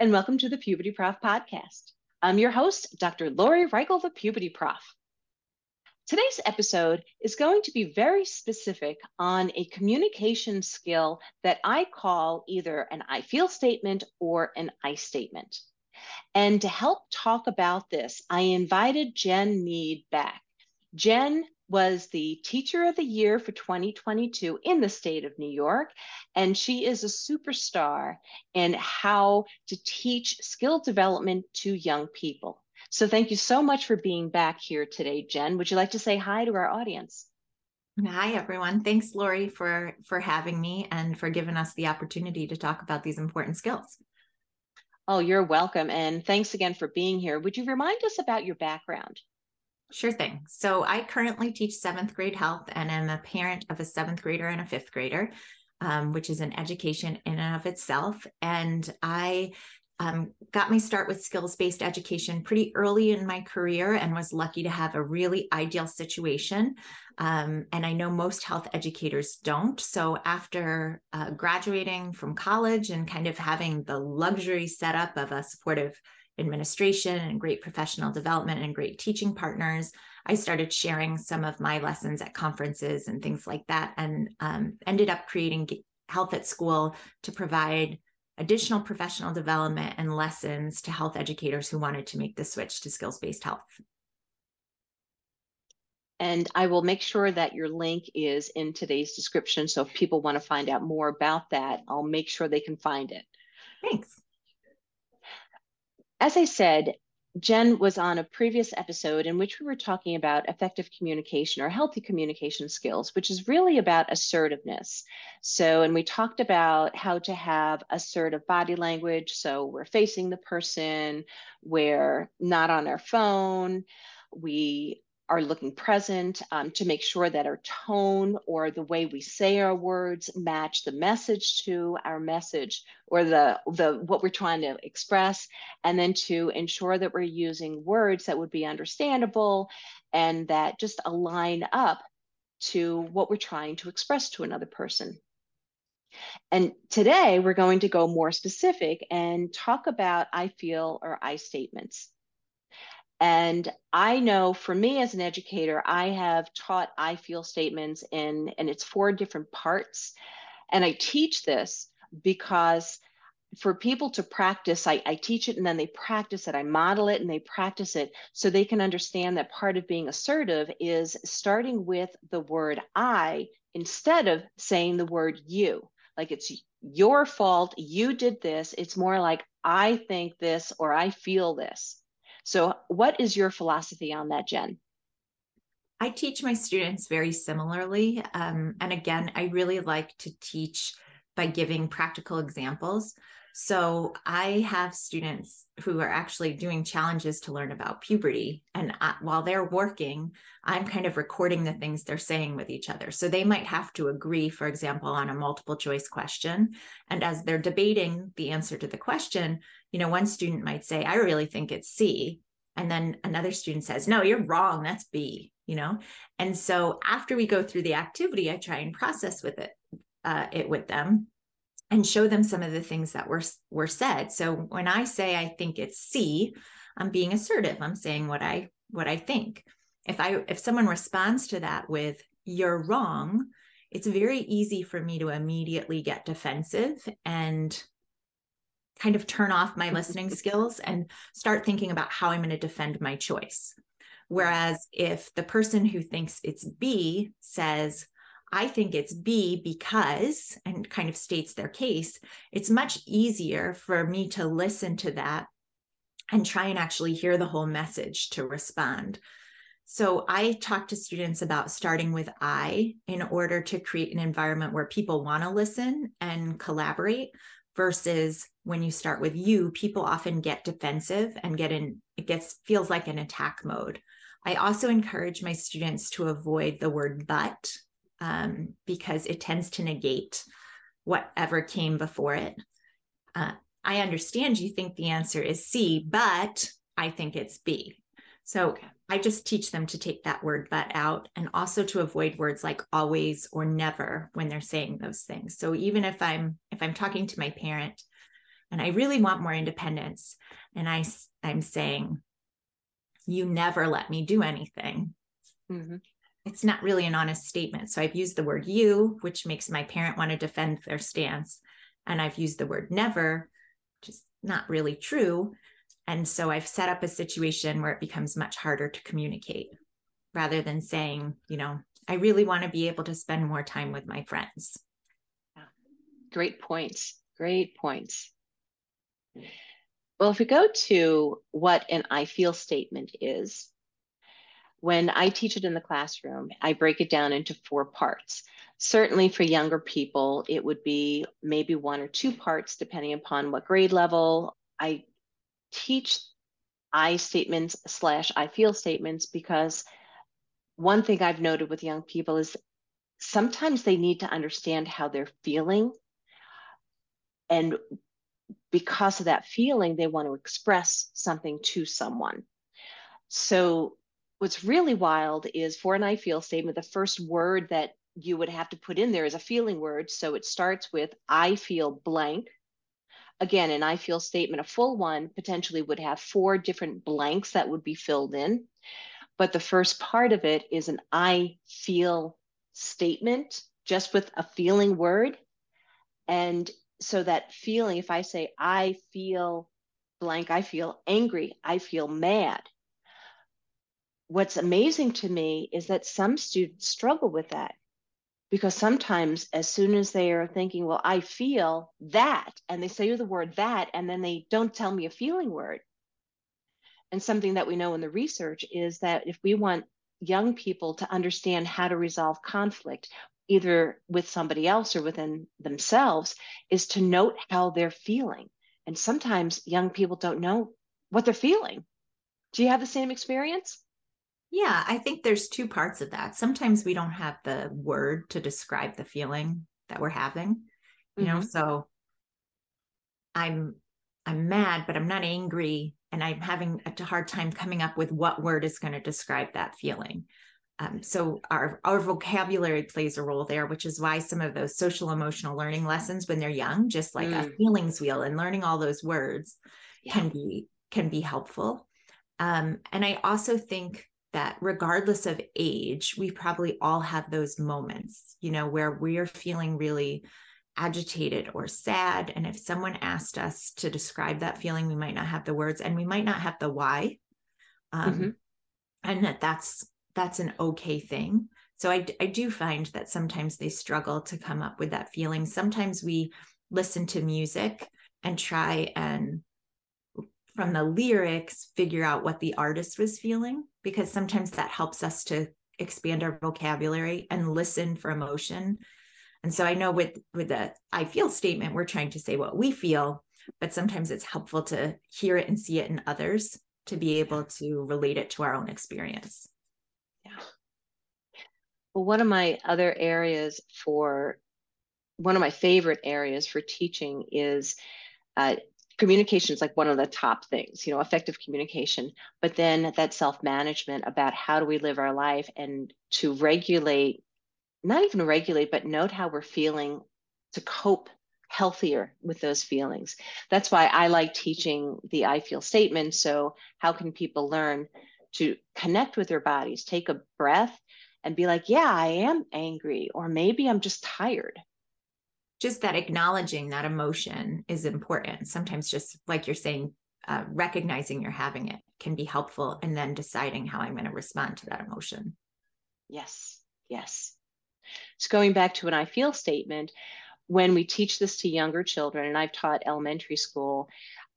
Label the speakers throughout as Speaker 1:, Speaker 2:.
Speaker 1: And welcome to the Puberty Prof podcast. I'm your host, Dr. Lori Reichel, the Puberty Prof. Today's episode is going to be very specific on a communication skill that I call either an I feel statement or an I statement. And to help talk about this, I invited Jen Mead back. Jen was the Teacher of the Year for 2022 in the state of New York. And she is a superstar in how to teach skill development to young people. So thank you so much for being back here today, Jen. Would you like to say hi to our audience?
Speaker 2: Hi everyone. Thanks Lori for for having me and for giving us the opportunity to talk about these important skills.
Speaker 1: Oh, you're welcome and thanks again for being here. Would you remind us about your background?
Speaker 2: Sure thing. So I currently teach seventh grade health and am a parent of a seventh grader and a fifth grader, um, which is an education in and of itself. And I um, got my start with skills based education pretty early in my career and was lucky to have a really ideal situation. Um, and I know most health educators don't. So after uh, graduating from college and kind of having the luxury setup of a supportive administration and great professional development and great teaching partners, I started sharing some of my lessons at conferences and things like that, and um, ended up creating Health at School to provide additional professional development and lessons to health educators who wanted to make the switch to skills based health.
Speaker 1: And I will make sure that your link is in today's description. So if people want to find out more about that, I'll make sure they can find it.
Speaker 2: Thanks
Speaker 1: as I said, Jen was on a previous episode in which we were talking about effective communication or healthy communication skills, which is really about assertiveness. So, and we talked about how to have assertive body language. So, we're facing the person, we're not on our phone, we are looking present um, to make sure that our tone or the way we say our words match the message to our message or the, the what we're trying to express and then to ensure that we're using words that would be understandable and that just align up to what we're trying to express to another person and today we're going to go more specific and talk about I feel or I statements. And I know for me as an educator, I have taught I feel statements in, and it's four different parts. And I teach this because for people to practice, I, I, teach it and then they practice it. I model it and they practice it so they can understand that part of being assertive is starting with the word I instead of saying the word you. Like it's your fault, you did this. It's more like I think this or I feel this. So, what is your philosophy on that, Jen?
Speaker 2: I teach my students very similarly. Um, and again, I really like to teach by giving practical examples. So I have students who are actually doing challenges to learn about puberty. And I, while they're working, I'm kind of recording the things they're saying with each other. So they might have to agree, for example, on a multiple choice question. And as they're debating the answer to the question, you know, one student might say, I really think it's C. And then another student says, No, you're wrong. That's B, you know? And so after we go through the activity, I try and process with it, uh, it with them and show them some of the things that were were said. So when I say I think it's C, I'm being assertive. I'm saying what I what I think. If I if someone responds to that with you're wrong, it's very easy for me to immediately get defensive and kind of turn off my listening skills and start thinking about how I'm going to defend my choice. Whereas if the person who thinks it's B says, I think it's B because, and kind of states their case, it's much easier for me to listen to that and try and actually hear the whole message to respond. So I talk to students about starting with I in order to create an environment where people want to listen and collaborate versus when you start with you, people often get defensive and get in, it gets feels like an attack mode. I also encourage my students to avoid the word but um, because it tends to negate whatever came before it. Uh, I understand you think the answer is C, but I think it's B. So okay. I just teach them to take that word but out and also to avoid words like always or never when they're saying those things. So even if I'm if I'm talking to my parent and I really want more independence and I I'm saying you never let me do anything. Mm-hmm. It's not really an honest statement. So I've used the word you, which makes my parent want to defend their stance. And I've used the word never, which is not really true. And so I've set up a situation where it becomes much harder to communicate rather than saying, you know, I really want to be able to spend more time with my friends.
Speaker 1: Great points. Great points. Well, if we go to what an I feel statement is, when I teach it in the classroom, I break it down into four parts. Certainly for younger people, it would be maybe one or two parts, depending upon what grade level. I teach I statements slash I feel statements because one thing I've noted with young people is sometimes they need to understand how they're feeling. And because of that feeling, they want to express something to someone. So, what's really wild is for an I feel statement, the first word that you would have to put in there is a feeling word. So, it starts with I feel blank again, an I feel statement, a full one potentially would have four different blanks that would be filled in. But the first part of it is an I feel statement, just with a feeling word. And so that feeling, if I say, I feel blank, I feel angry, I feel mad. What's amazing to me is that some students struggle with that. Because sometimes as soon as they are thinking well i feel that and they say the word that and then they don't tell me a feeling word. And something that we know in the research is that if we want young people to understand how to resolve conflict either with somebody else or within themselves is to note how they're feeling. And sometimes young people don't know what they're feeling. Do you have the same experience
Speaker 2: yeah, I think there's two parts of that. Sometimes we don't have the word to describe the feeling that we're having, you mm-hmm. know, so I'm I'm mad, but I'm not angry and I'm having a hard time coming up with what word is going to describe that feeling. Um, so our our vocabulary plays a role there, which is why some of those social emotional learning lessons when they're young, just like mm. a feelings wheel and learning all those words, yeah. can be can be helpful. Um, and I also think that regardless of age, we probably all have those moments, you know, where we are feeling really agitated or sad. And if someone asked us to describe that feeling, we might not have the words and we might not have the why. Um, mm-hmm. And that that's that's an okay thing. So I, I do find that sometimes they struggle to come up with that feeling. Sometimes we listen to music and try and from the lyrics figure out what the artist was feeling because sometimes that helps us to expand our vocabulary and listen for emotion. And so i know with with the i feel statement we're trying to say what we feel but sometimes it's helpful to hear it and see it in others to be able to relate it to our own experience.
Speaker 1: Yeah. Well one of my other areas for one of my favorite areas for teaching is uh, communication is like one of the top things, you know, effective communication, but then that self management about how do we live our life and to regulate, not even regulate, but note how we're feeling to cope healthier with those feelings. That's why I like teaching the I feel statement. So, how can people learn to connect with their bodies, take a breath, and be like, yeah, I am angry, or maybe I'm just tired
Speaker 2: just that acknowledging that emotion is important. Sometimes, just like you're saying, uh, recognizing you're having it can be helpful, and then deciding how I'm going to respond to that emotion.
Speaker 1: Yes, yes. So, going back to an I feel statement, when we teach this to younger children, and I've taught elementary school,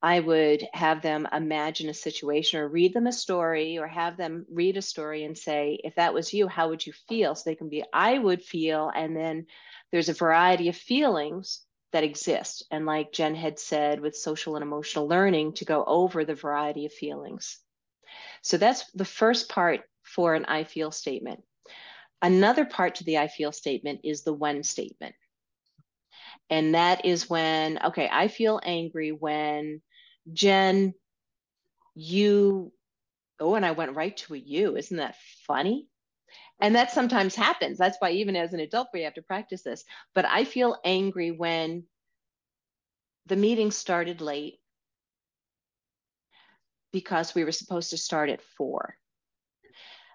Speaker 1: I would have them imagine a situation or read them a story or have them read a story and say, if that was you, how would you feel? So they can be, I would feel. And then there's a variety of feelings that exist. And like Jen had said with social and emotional learning, to go over the variety of feelings. So that's the first part for an I feel statement. Another part to the I feel statement is the when statement. And that is when, okay, I feel angry when Jen, you, oh, and I went right to a you. Isn't that funny? And that sometimes happens. That's why, even as an adult, we have to practice this. But I feel angry when the meeting started late because we were supposed to start at four.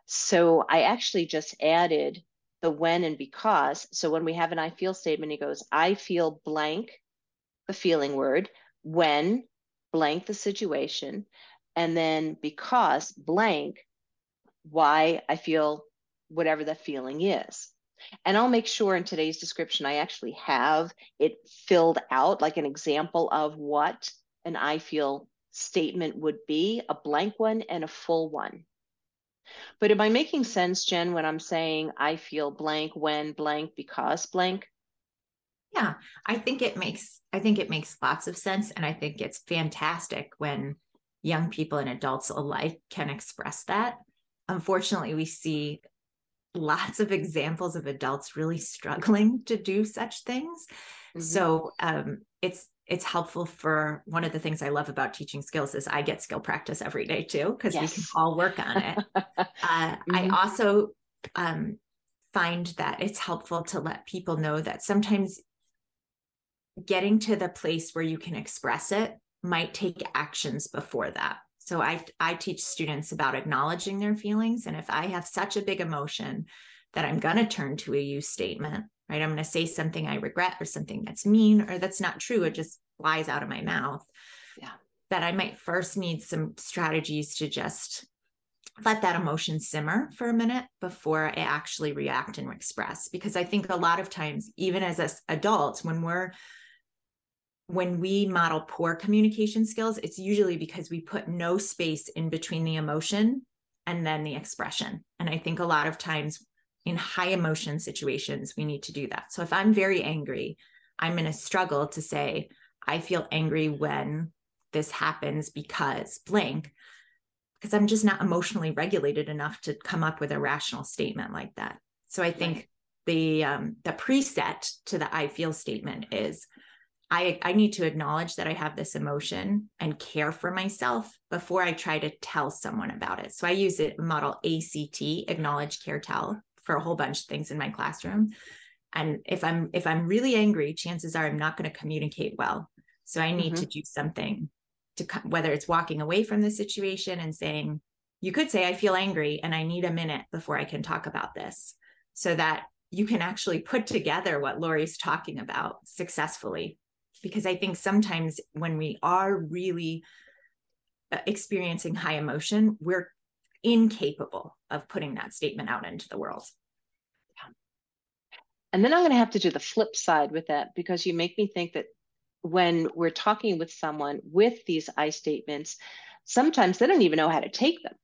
Speaker 1: So I actually just added the when and because. So when we have an I feel statement, he goes, I feel blank, the feeling word, when blank the situation, and then because blank, why I feel whatever the feeling is. And I'll make sure in today's description, I actually have it filled out like an example of what an I feel statement would be a blank one and a full one. But am I making sense, Jen, when I'm saying I feel blank when blank because blank?
Speaker 2: Yeah, I think it makes I think it makes lots of sense and I think it's fantastic when young people and adults alike can express that. Unfortunately, we see lots of examples of adults really struggling to do such things. Mm-hmm. So um, it's it's helpful for one of the things I love about teaching skills is I get skill practice every day too because yes. we can all work on it. uh, mm-hmm. I also um, find that it's helpful to let people know that sometimes getting to the place where you can express it might take actions before that. So I I teach students about acknowledging their feelings and if I have such a big emotion that I'm going to turn to a you statement, right? I'm going to say something I regret or something that's mean or that's not true, it just flies out of my mouth. Yeah. That I might first need some strategies to just let that emotion simmer for a minute before I actually react and express. Because I think a lot of times, even as adults, when we're when we model poor communication skills, it's usually because we put no space in between the emotion and then the expression. And I think a lot of times in high emotion situations, we need to do that. So if I'm very angry, I'm going to struggle to say, I feel angry when this happens because blank, because I'm just not emotionally regulated enough to come up with a rational statement like that. So I think the um, the preset to the I feel statement is I, I need to acknowledge that I have this emotion and care for myself before I try to tell someone about it. So I use it model ACT, acknowledge, care, tell for a whole bunch of things in my classroom. And if I'm if I'm really angry, chances are I'm not going to communicate well. So I need mm-hmm. to do something to whether it's walking away from the situation and saying, you could say I feel angry and I need a minute before I can talk about this so that you can actually put together what Lori's talking about successfully because I think sometimes when we are really uh, experiencing high emotion, we're incapable of putting that statement out into the world.
Speaker 1: And then I'm going to have to do the flip side with that because you make me think that when we're talking with someone with these I statements, sometimes they don't even know how to take them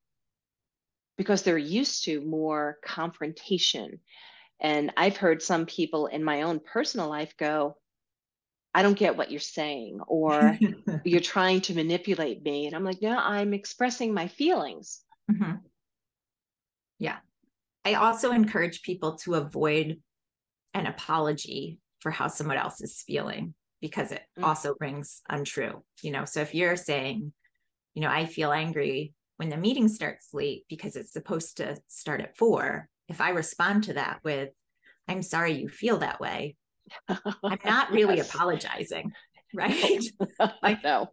Speaker 1: because they're used to more confrontation. And I've heard some people in my own personal life go, I don't get what you're saying, or you're trying to manipulate me. And I'm like, no, I'm expressing my feelings. Mm-hmm.
Speaker 2: Yeah. I also encourage people to avoid an apology for how someone else is feeling because it mm-hmm. also rings untrue. You know, so if you're saying, you know, I feel angry when the meeting starts late because it's supposed to start at four, if I respond to that with, I'm sorry you feel that way, I'm not really yes. apologizing, right?
Speaker 1: I know.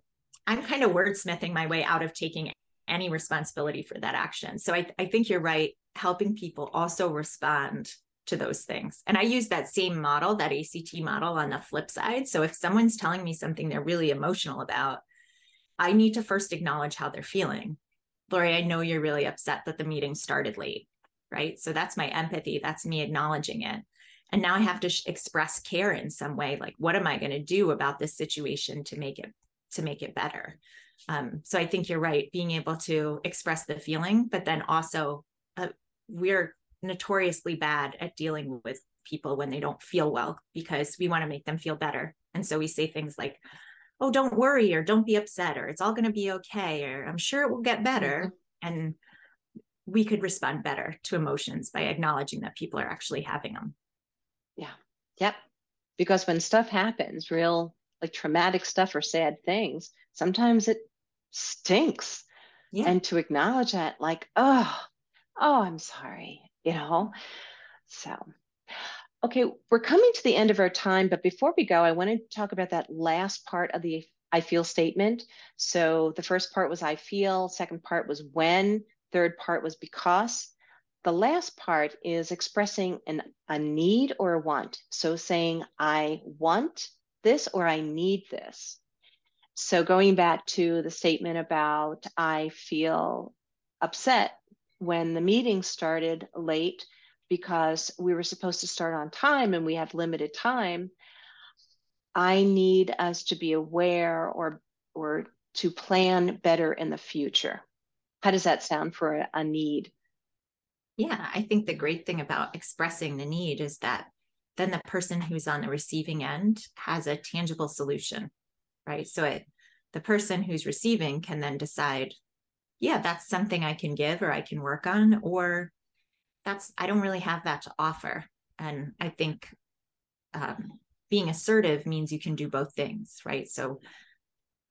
Speaker 2: I'm kind of wordsmithing my way out of taking any responsibility for that action. So I, I think you're right, helping people also respond to those things. And I use that same model, that ACT model on the flip side. So if someone's telling me something they're really emotional about, I need to first acknowledge how they're feeling. Lori, I know you're really upset that the meeting started late, right? So that's my empathy. That's me acknowledging it and now i have to sh- express care in some way like what am i going to do about this situation to make it to make it better. Um, so I think you're right, being able to express the feeling, but then also uh, we're notoriously bad at dealing with people when they don't feel well because we want to make them feel better. And so we say things like, oh, don't worry, or don't be upset, or it's all going to be okay, or I'm sure it will get better. Mm-hmm. And we could respond better to emotions by acknowledging that people are actually having them.
Speaker 1: Yep. Because when stuff happens, real like traumatic stuff or sad things, sometimes it stinks. Yeah. And to acknowledge that, like, oh, oh, I'm sorry, you know? So, okay, we're coming to the end of our time, but before we go, I want to talk about that last part of the I feel statement. So the first part was I feel, second part was when, third part was because. The last part is expressing an, a need or a want. So saying, I want this or I need this. So going back to the statement about I feel upset when the meeting started late because we were supposed to start on time and we have limited time. I need us to be aware or or to plan better in the future. How does that sound for a, a need?
Speaker 2: Yeah, I think the great thing about expressing the need is that then the person who's on the receiving end has a tangible solution, right? So it the person who's receiving can then decide yeah, that's something I can give or I can work on, or that's, I don't really have that to offer. And I think um, being assertive means you can do both things, right? So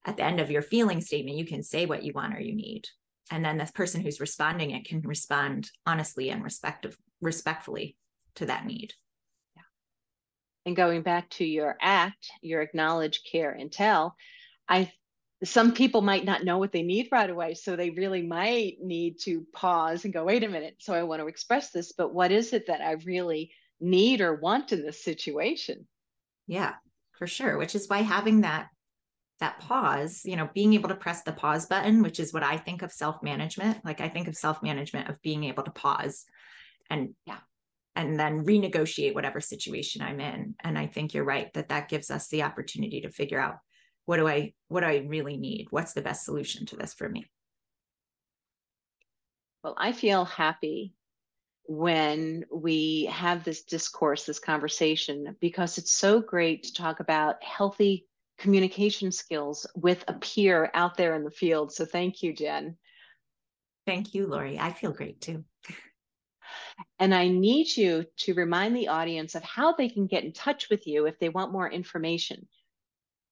Speaker 2: at the end of your feeling statement, you can say what you want or you need. And then the person who's responding it can respond honestly and respectful, respectfully to that need.
Speaker 1: Yeah. And going back to your act, your acknowledge, care, and tell, I some people might not know what they need right away. So they really might need to pause and go, wait a minute. So I want to express this, but what is it that I really need or want in this situation?
Speaker 2: Yeah, for sure. Which is why having that that pause, you know, being able to press the pause button, which is what I think of self-management. Like I think of self-management of being able to pause and yeah, and then renegotiate whatever situation I'm in. And I think you're right that that gives us the opportunity to figure out what do i what do i really need what's the best solution to this for me
Speaker 1: well i feel happy when we have this discourse this conversation because it's so great to talk about healthy communication skills with a peer out there in the field so thank you jen
Speaker 2: thank you lori i feel great too
Speaker 1: and I need you to remind the audience of how they can get in touch with you if they want more information.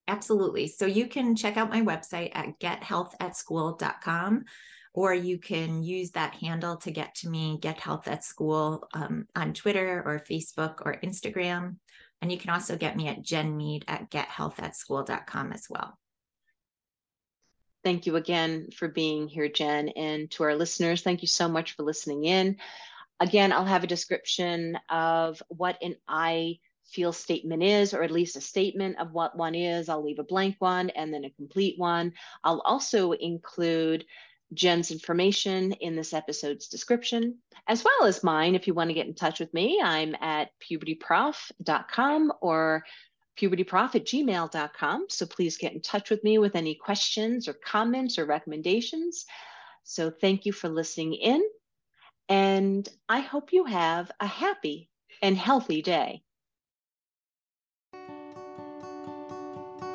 Speaker 2: Absolutely. So you can check out my website at gethealthatschool.com or you can use that handle to get to me, Get Health at School, um, on Twitter or Facebook or Instagram. And you can also get me at Jen Mead at gethealthatschool.com as well.
Speaker 1: Thank you again for being here, Jen. And to our listeners, thank you so much for listening in. Again, I'll have a description of what an I feel statement is, or at least a statement of what one is. I'll leave a blank one and then a complete one. I'll also include Jen's information in this episode's description, as well as mine. If you want to get in touch with me, I'm at pubertyprof.com or pubertyprof at gmail.com. So please get in touch with me with any questions or comments or recommendations. So thank you for listening in. And I hope you have a happy and healthy day.